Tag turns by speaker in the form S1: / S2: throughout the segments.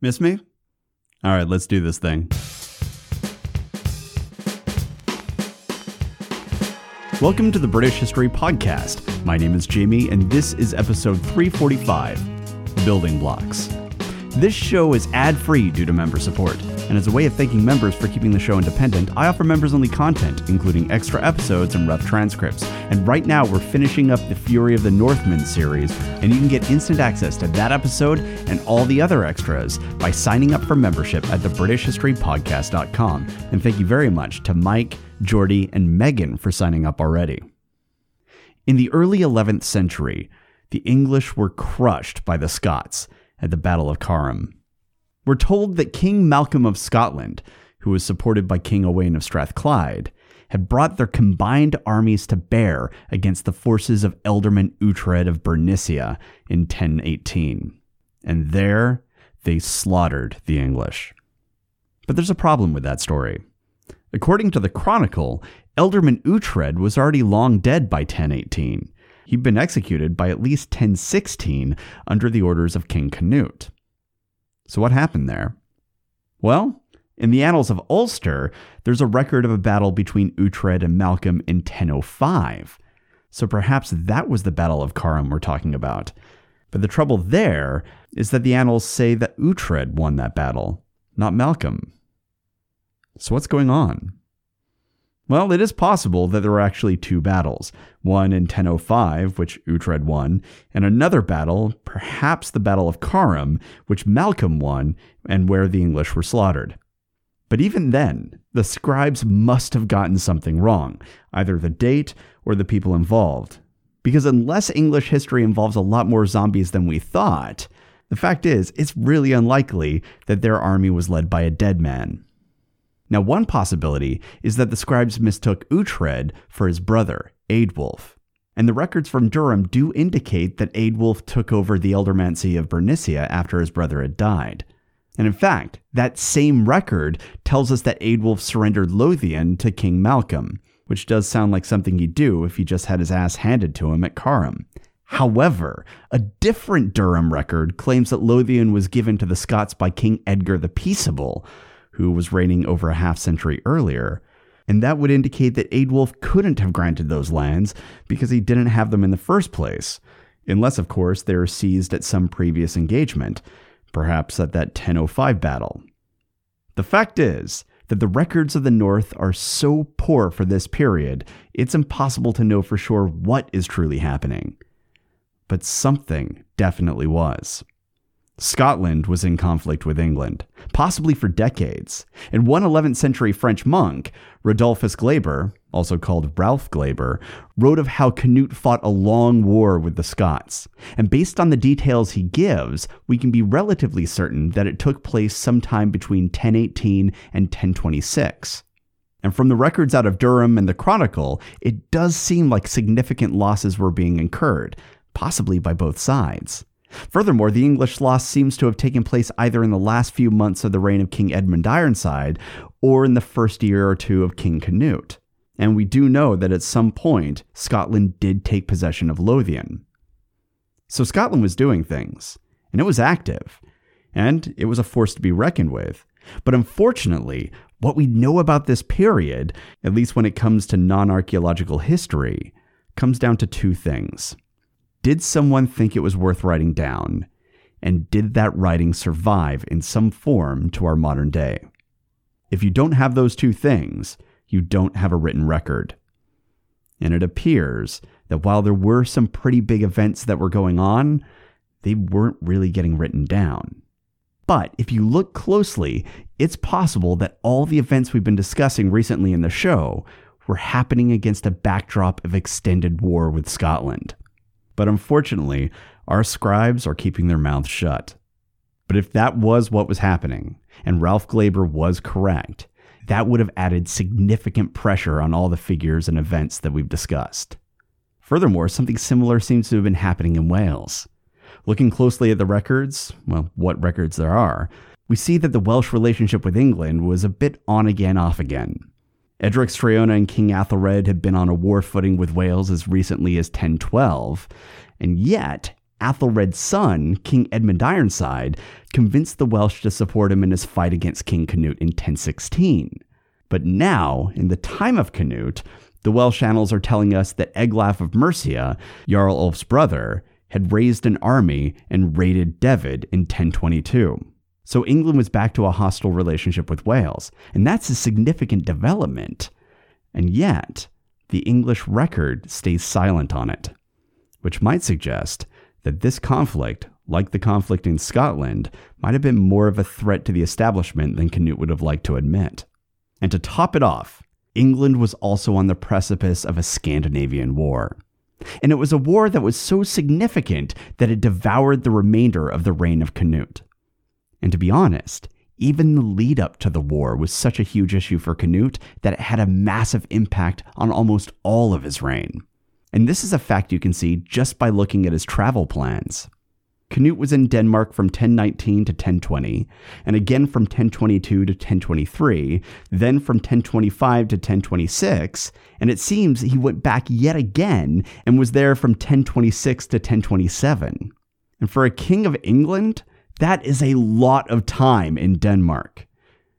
S1: Miss me? All right, let's do this thing. Welcome to the British History Podcast. My name is Jamie, and this is episode 345 Building Blocks. This show is ad free due to member support, and as a way of thanking members for keeping the show independent, I offer members only content, including extra episodes and rough transcripts. And right now, we're finishing up the Fury of the Northmen series, and you can get instant access to that episode and all the other extras by signing up for membership at thebritishhistorypodcast.com. And thank you very much to Mike, Jordy, and Megan for signing up already. In the early 11th century, the English were crushed by the Scots at the Battle of Carham. We're told that King Malcolm of Scotland, who was supported by King Owain of Strathclyde, had brought their combined armies to bear against the forces of Ealdorman Uhtred of Bernicia in 1018. And there they slaughtered the English. But there's a problem with that story. According to the Chronicle, Ealdorman Uhtred was already long dead by 1018. He'd been executed by at least 1016 under the orders of King Canute. So, what happened there? Well, in the annals of Ulster, there's a record of a battle between Uhtred and Malcolm in 1005. So perhaps that was the Battle of Carham we're talking about. But the trouble there is that the annals say that Uhtred won that battle, not Malcolm. So what's going on? Well, it is possible that there were actually two battles one in 1005, which Uhtred won, and another battle, perhaps the Battle of Carham, which Malcolm won and where the English were slaughtered. But even then, the scribes must have gotten something wrong, either the date or the people involved. Because unless English history involves a lot more zombies than we thought, the fact is, it's really unlikely that their army was led by a dead man. Now, one possibility is that the scribes mistook Uhtred for his brother, Eadwulf. And the records from Durham do indicate that Eadwulf took over the ealdormancy of Bernicia after his brother had died. And in fact, that same record tells us that Eadwulf surrendered Lothian to King Malcolm, which does sound like something he'd do if he just had his ass handed to him at Carham. However, a different Durham record claims that Lothian was given to the Scots by King Edgar the Peaceable, who was reigning over a half century earlier, and that would indicate that Eadwulf couldn't have granted those lands because he didn't have them in the first place, unless, of course, they were seized at some previous engagement, perhaps at that 1005 battle. The fact is that the records of the North are so poor for this period, it's impossible to know for sure what is truly happening. But something definitely was. Scotland was in conflict with England, possibly for decades, and one 11th century French monk, Rodolphus Glaber, also called Ralph Glaber, wrote of how Canute fought a long war with the Scots. And based on the details he gives, we can be relatively certain that it took place sometime between 1018 and 1026. And from the records out of Durham and the Chronicle, it does seem like significant losses were being incurred, possibly by both sides. Furthermore, the English loss seems to have taken place either in the last few months of the reign of King Edmund Ironside or in the first year or two of King Canute. And we do know that at some point, Scotland did take possession of Lothian. So Scotland was doing things, and it was active, and it was a force to be reckoned with. But unfortunately, what we know about this period, at least when it comes to non archaeological history, comes down to two things. Did someone think it was worth writing down? And did that writing survive in some form to our modern day? If you don't have those two things, you don't have a written record. And it appears that while there were some pretty big events that were going on, they weren't really getting written down. But if you look closely, it's possible that all the events we've been discussing recently in the show were happening against a backdrop of extended war with Scotland. But unfortunately, our scribes are keeping their mouths shut. But if that was what was happening, and Ralph Glaber was correct, that would have added significant pressure on all the figures and events that we've discussed. Furthermore, something similar seems to have been happening in Wales. Looking closely at the records, well, what records there are, we see that the Welsh relationship with England was a bit on again, off again. Edric Streona and King Athelred had been on a war footing with Wales as recently as 1012, and yet Athelred's son, King Edmund Ironside, convinced the Welsh to support him in his fight against King Canute in 1016. But now, in the time of Canute, the Welsh annals are telling us that Eglaf of Mercia, Jarl Ulf's brother, had raised an army and raided Dyfed in 1022. So England was back to a hostile relationship with Wales, and that's a significant development. And yet, the English record stays silent on it, which might suggest that this conflict, like the conflict in Scotland, might have been more of a threat to the establishment than Canute would have liked to admit. And to top it off, England was also on the precipice of a Scandinavian war. And it was a war that was so significant that it devoured the remainder of the reign of Canute. And to be honest, even the lead up to the war was such a huge issue for Canute that it had a massive impact on almost all of his reign. And this is a fact you can see just by looking at his travel plans. Canute was in Denmark from 1019 to 1020, and again from 1022 to 1023, then from 1025 to 1026, and it seems he went back yet again and was there from 1026 to 1027. And for a king of England, that is a lot of time in Denmark.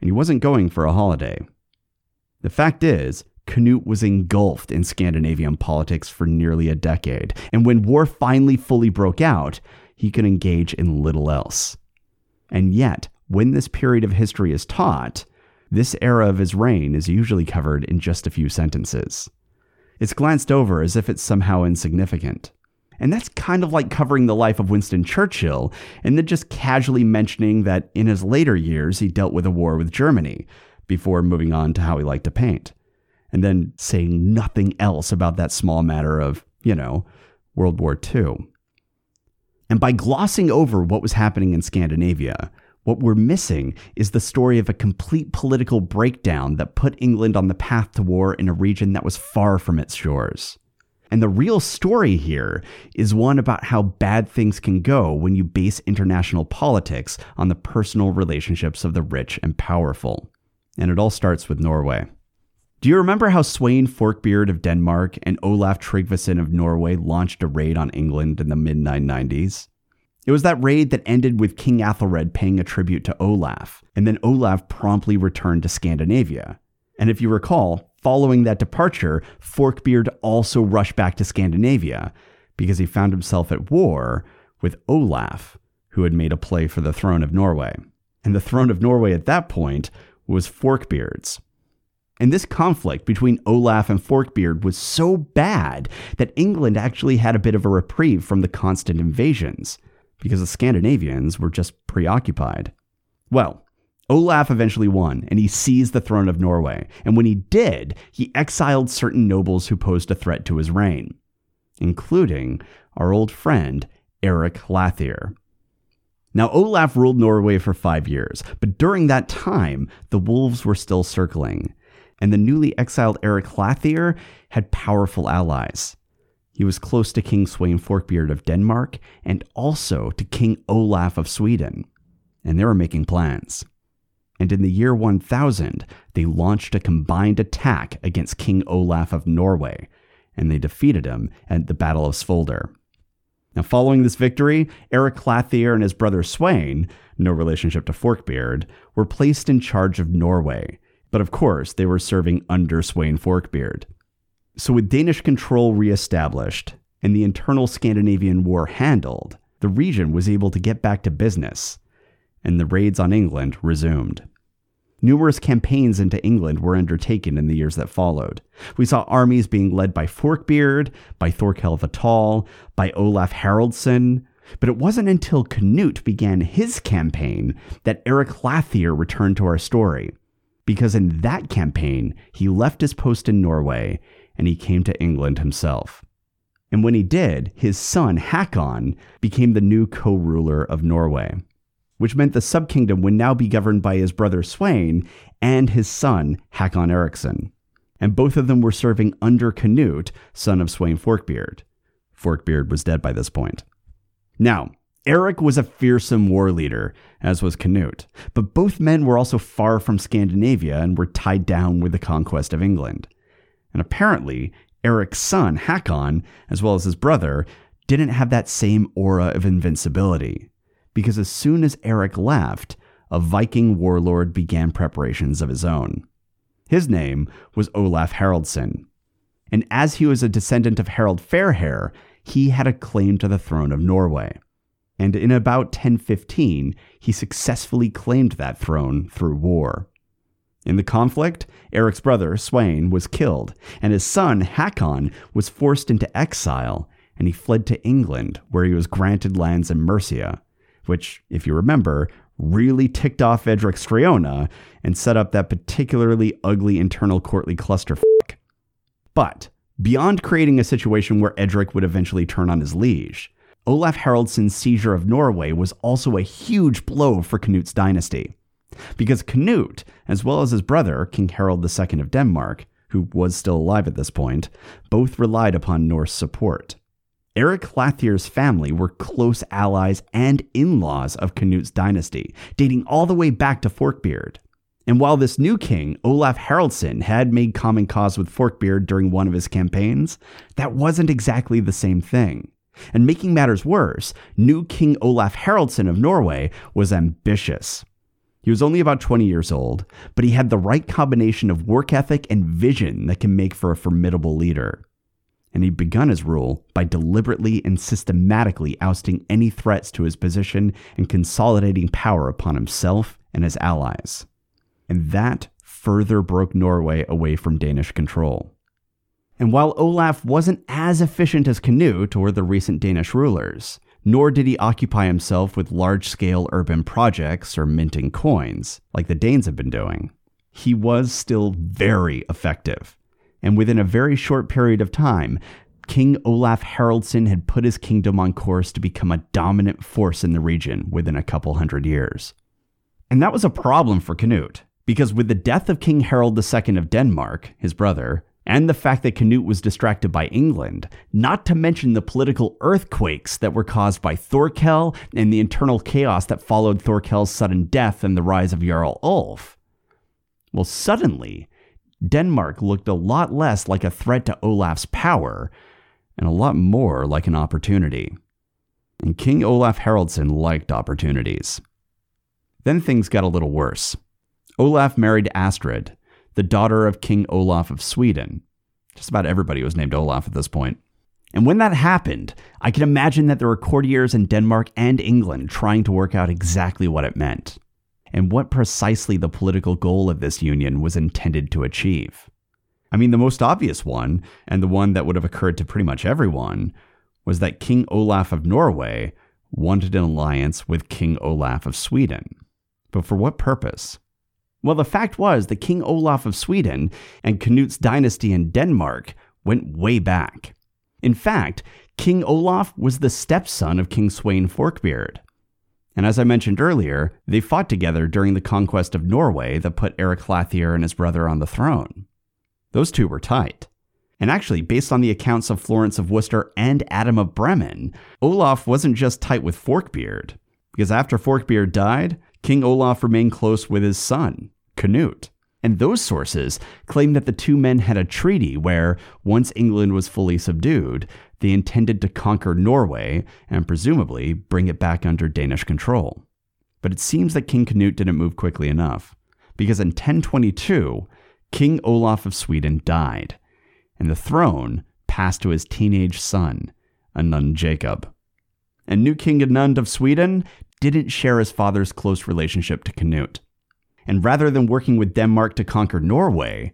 S1: And he wasn't going for a holiday. The fact is, Canute was engulfed in Scandinavian politics for nearly a decade, and when war finally fully broke out, he could engage in little else. And yet, when this period of history is taught, this era of his reign is usually covered in just a few sentences. It's glanced over as if it's somehow insignificant. And that's kind of like covering the life of Winston Churchill and then just casually mentioning that in his later years he dealt with a war with Germany before moving on to how he liked to paint. And then saying nothing else about that small matter of, you know, World War II. And by glossing over what was happening in Scandinavia, what we're missing is the story of a complete political breakdown that put England on the path to war in a region that was far from its shores. And the real story here is one about how bad things can go when you base international politics on the personal relationships of the rich and powerful. And it all starts with Norway. Do you remember how Sweyn Forkbeard of Denmark and Olaf Tryggvason of Norway launched a raid on England in the mid 990s? It was that raid that ended with King Athelred paying a tribute to Olaf, and then Olaf promptly returned to Scandinavia. And if you recall, following that departure, Forkbeard also rushed back to Scandinavia because he found himself at war with Olaf, who had made a play for the throne of Norway. And the throne of Norway at that point was Forkbeard's. And this conflict between Olaf and Forkbeard was so bad that England actually had a bit of a reprieve from the constant invasions, because the Scandinavians were just preoccupied. Well, Olaf eventually won, and he seized the throne of Norway, and when he did, he exiled certain nobles who posed a threat to his reign, including our old friend Eric Hlathir. Now, Olaf ruled Norway for five years, but during that time, the wolves were still circling, and the newly exiled Eric Hlathir had powerful allies. He was close to King Sweyn Forkbeard of Denmark and also to King Olaf of Sweden, and they were making plans. And in the year 1000, they launched a combined attack against King Olaf of Norway, and they defeated him at the Battle of Svolder. Now, following this victory, Eric Hlathir and his brother Sweyn, no relationship to Forkbeard, were placed in charge of Norway, but of course, they were serving under Sweyn Forkbeard. So, with Danish control reestablished and the internal Scandinavian war handled, the region was able to get back to business, and the raids on England resumed. Numerous campaigns into England were undertaken in the years that followed. We saw armies being led by Forkbeard, by Thorkel the Tall, by Olaf Haraldsson, but it wasn't until Canute began his campaign that Eric Hlathir returned to our story because in that campaign, he left his post in Norway and he came to England himself. And when he did, his son Hakon became the new co ruler of Norway, which meant the subkingdom would now be governed by his brother Sweyn and his son Hakon Eriksson. And both of them were serving under Canute, son of Sweyn Forkbeard. Forkbeard was dead by this point. Now, Eric was a fearsome war leader, as was Canute, but both men were also far from Scandinavia and were tied down with the conquest of England. And apparently, Eric's son, Hakon, as well as his brother, didn't have that same aura of invincibility, because as soon as Eric left, a Viking warlord began preparations of his own. His name was Olaf Haraldsson, and as he was a descendant of Harald Fairhair, he had a claim to the throne of Norway. And in about 1015, he successfully claimed that throne through war. In the conflict, Eric's brother, Sweyn, was killed, and his son, Hakon, was forced into exile, and he fled to England, where he was granted lands in Mercia, which, if you remember, really ticked off Edric Streona and set up that particularly ugly internal courtly clusterfuck. But, beyond creating a situation where Edric would eventually turn on his liege, Olaf Haraldsson's seizure of Norway was also a huge blow for Canute's dynasty because Canute, as well as his brother, King Harald II of Denmark, who was still alive at this point, both relied upon Norse support. Eric Hlathir's family were close allies and in laws of Canute's dynasty, dating all the way back to Forkbeard. And while this new king, Olaf Haraldsson, had made common cause with Forkbeard during one of his campaigns, that wasn't exactly the same thing. And making matters worse, new King Olaf Haraldsson of Norway was ambitious. He was only about 20 years old, but he had the right combination of work ethic and vision that can make for a formidable leader. And he'd begun his rule by deliberately and systematically ousting any threats to his position and consolidating power upon himself and his allies. And that further broke Norway away from Danish control. And while Olaf wasn't as efficient as Canute or the recent Danish rulers, nor did he occupy himself with large scale urban projects or minting coins, like the Danes have been doing. He was still very effective. And within a very short period of time, King Olaf Haraldsson had put his kingdom on course to become a dominant force in the region within a couple hundred years. And that was a problem for Canute, because with the death of King Harald II of Denmark, his brother, and the fact that Canute was distracted by England, not to mention the political earthquakes that were caused by Thorkel and the internal chaos that followed Thorkel's sudden death and the rise of Jarl Ulf. Well, suddenly, Denmark looked a lot less like a threat to Olaf's power and a lot more like an opportunity. And King Olaf Haraldsson liked opportunities. Then things got a little worse. Olaf married Astrid, the daughter of King Olaf of Sweden. Just about everybody was named Olaf at this point. And when that happened, I can imagine that there were courtiers in Denmark and England trying to work out exactly what it meant, and what precisely the political goal of this union was intended to achieve. I mean, the most obvious one, and the one that would have occurred to pretty much everyone, was that King Olaf of Norway wanted an alliance with King Olaf of Sweden. But for what purpose? Well, the fact was that King Olaf of Sweden and Canute's dynasty in Denmark went way back. In fact, King Olaf was the stepson of King Sweyn Forkbeard. And as I mentioned earlier, they fought together during the conquest of Norway that put Eric Hlathir and his brother on the throne. Those two were tight. And actually, based on the accounts of Florence of Worcester and Adam of Bremen, Olaf wasn't just tight with Forkbeard, because after Forkbeard died, King Olaf remained close with his son, Canute. And those sources claim that the two men had a treaty where, once England was fully subdued, they intended to conquer Norway and presumably bring it back under Danish control. But it seems that King Canute didn't move quickly enough, because in 1022, King Olaf of Sweden died, and the throne passed to his teenage son, Anund Jacob. And new King Anund of Sweden didn't share his father's close relationship to Canute. And rather than working with Denmark to conquer Norway,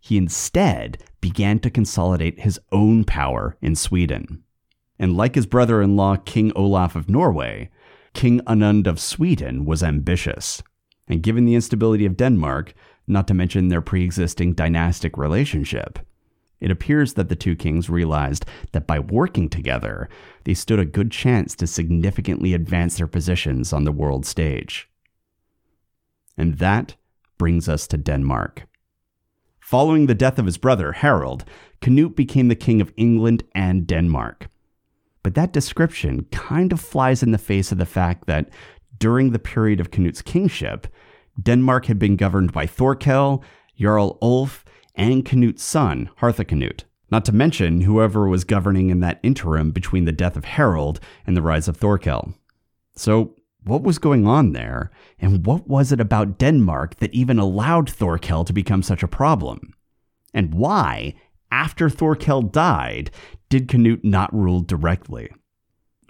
S1: he instead began to consolidate his own power in Sweden. And like his brother in law, King Olaf of Norway, King Anund of Sweden was ambitious. And given the instability of Denmark, not to mention their pre existing dynastic relationship, it appears that the two kings realized that by working together, they stood a good chance to significantly advance their positions on the world stage. And that brings us to Denmark. Following the death of his brother, Harold, Canute became the king of England and Denmark. But that description kind of flies in the face of the fact that during the period of Canute's kingship, Denmark had been governed by Thorkel, Jarl Ulf, and Canute's son, Harthacanute, not to mention whoever was governing in that interim between the death of Harold and the rise of Thorkel. So, what was going on there, and what was it about Denmark that even allowed Thorkel to become such a problem? And why, after Thorkel died, did Canute not rule directly?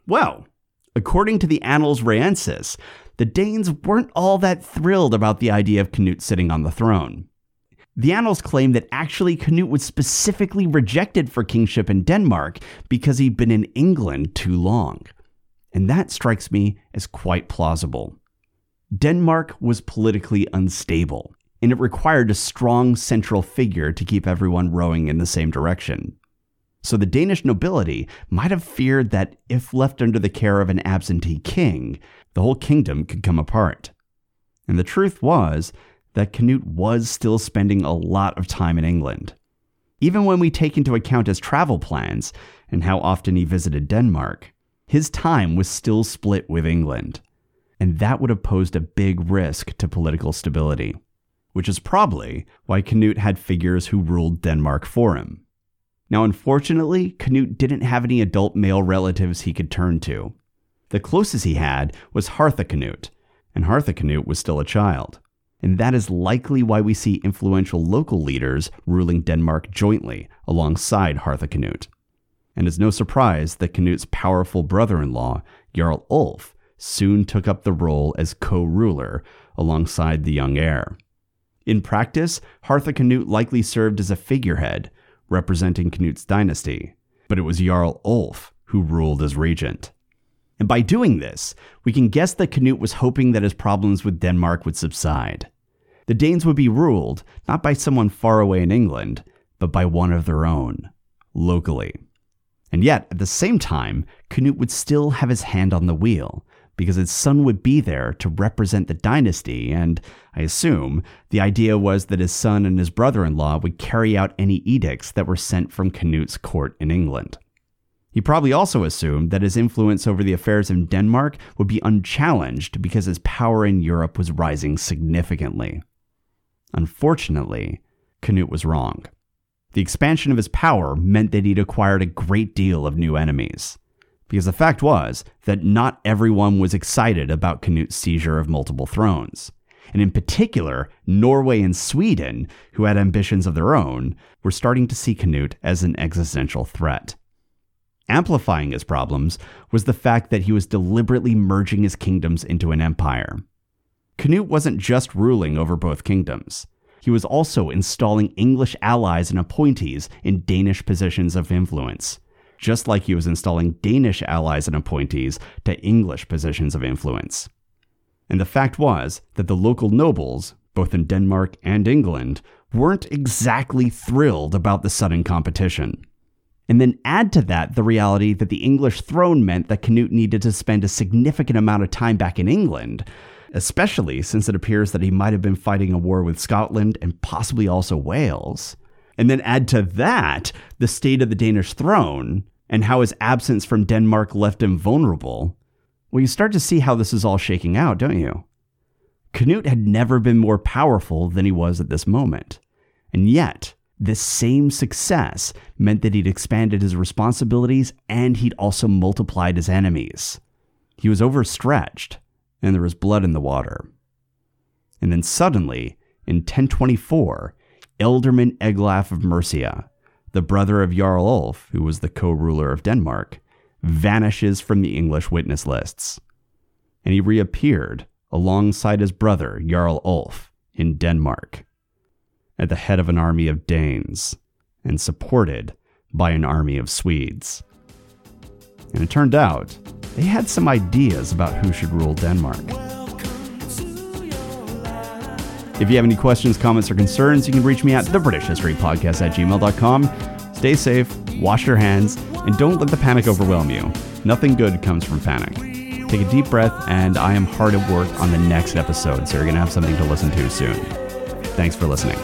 S1: Well, according to the Annals Ryenses, the Danes weren't all that thrilled about the idea of Canute sitting on the throne. The annals claim that actually Canute was specifically rejected for kingship in Denmark because he'd been in England too long. And that strikes me as quite plausible. Denmark was politically unstable, and it required a strong central figure to keep everyone rowing in the same direction. So the Danish nobility might have feared that if left under the care of an absentee king, the whole kingdom could come apart. And the truth was that Canute was still spending a lot of time in England. Even when we take into account his travel plans and how often he visited Denmark, his time was still split with England. And that would have posed a big risk to political stability, which is probably why Canute had figures who ruled Denmark for him. Now, unfortunately, Canute didn't have any adult male relatives he could turn to. The closest he had was Harthacnut, and Harthacnut was still a child and that is likely why we see influential local leaders ruling Denmark jointly alongside Harthacnut. And it's no surprise that Canute's powerful brother in law, Jarl Ulf, soon took up the role as co ruler alongside the young heir. In practice, Harthacnut likely served as a figurehead, representing Canute's dynasty, but it was Jarl Ulf who ruled as regent. And by doing this, we can guess that Canute was hoping that his problems with Denmark would subside. The Danes would be ruled not by someone far away in England, but by one of their own, locally. And yet, at the same time, Canute would still have his hand on the wheel, because his son would be there to represent the dynasty, and, I assume, the idea was that his son and his brother in law would carry out any edicts that were sent from Canute's court in England. He probably also assumed that his influence over the affairs in Denmark would be unchallenged because his power in Europe was rising significantly. Unfortunately, Canute was wrong. The expansion of his power meant that he'd acquired a great deal of new enemies. Because the fact was that not everyone was excited about Canute's seizure of multiple thrones. And in particular, Norway and Sweden, who had ambitions of their own, were starting to see Canute as an existential threat. Amplifying his problems was the fact that he was deliberately merging his kingdoms into an empire. Canute wasn't just ruling over both kingdoms. He was also installing English allies and appointees in Danish positions of influence, just like he was installing Danish allies and appointees to English positions of influence. And the fact was that the local nobles, both in Denmark and England, weren't exactly thrilled about the sudden competition. And then add to that the reality that the English throne meant that Canute needed to spend a significant amount of time back in England, especially since it appears that he might have been fighting a war with Scotland and possibly also Wales. And then add to that the state of the Danish throne and how his absence from Denmark left him vulnerable. Well, you start to see how this is all shaking out, don't you? Canute had never been more powerful than he was at this moment. And yet, this same success meant that he'd expanded his responsibilities and he'd also multiplied his enemies. He was overstretched, and there was blood in the water. And then suddenly, in 1024, Ealdorman Eglaf of Mercia, the brother of Jarl Ulf, who was the co ruler of Denmark, vanishes from the English witness lists. And he reappeared alongside his brother, Jarl Ulf, in Denmark at the head of an army of Danes and supported by an army of Swedes. And it turned out they had some ideas about who should rule Denmark. If you have any questions, comments, or concerns, you can reach me at the British History Podcast at gmail.com. Stay safe, wash your hands, and don't let the panic overwhelm you. Nothing good comes from panic. Take a deep breath, and I am hard at work on the next episode, so you're going to have something to listen to soon. Thanks for listening.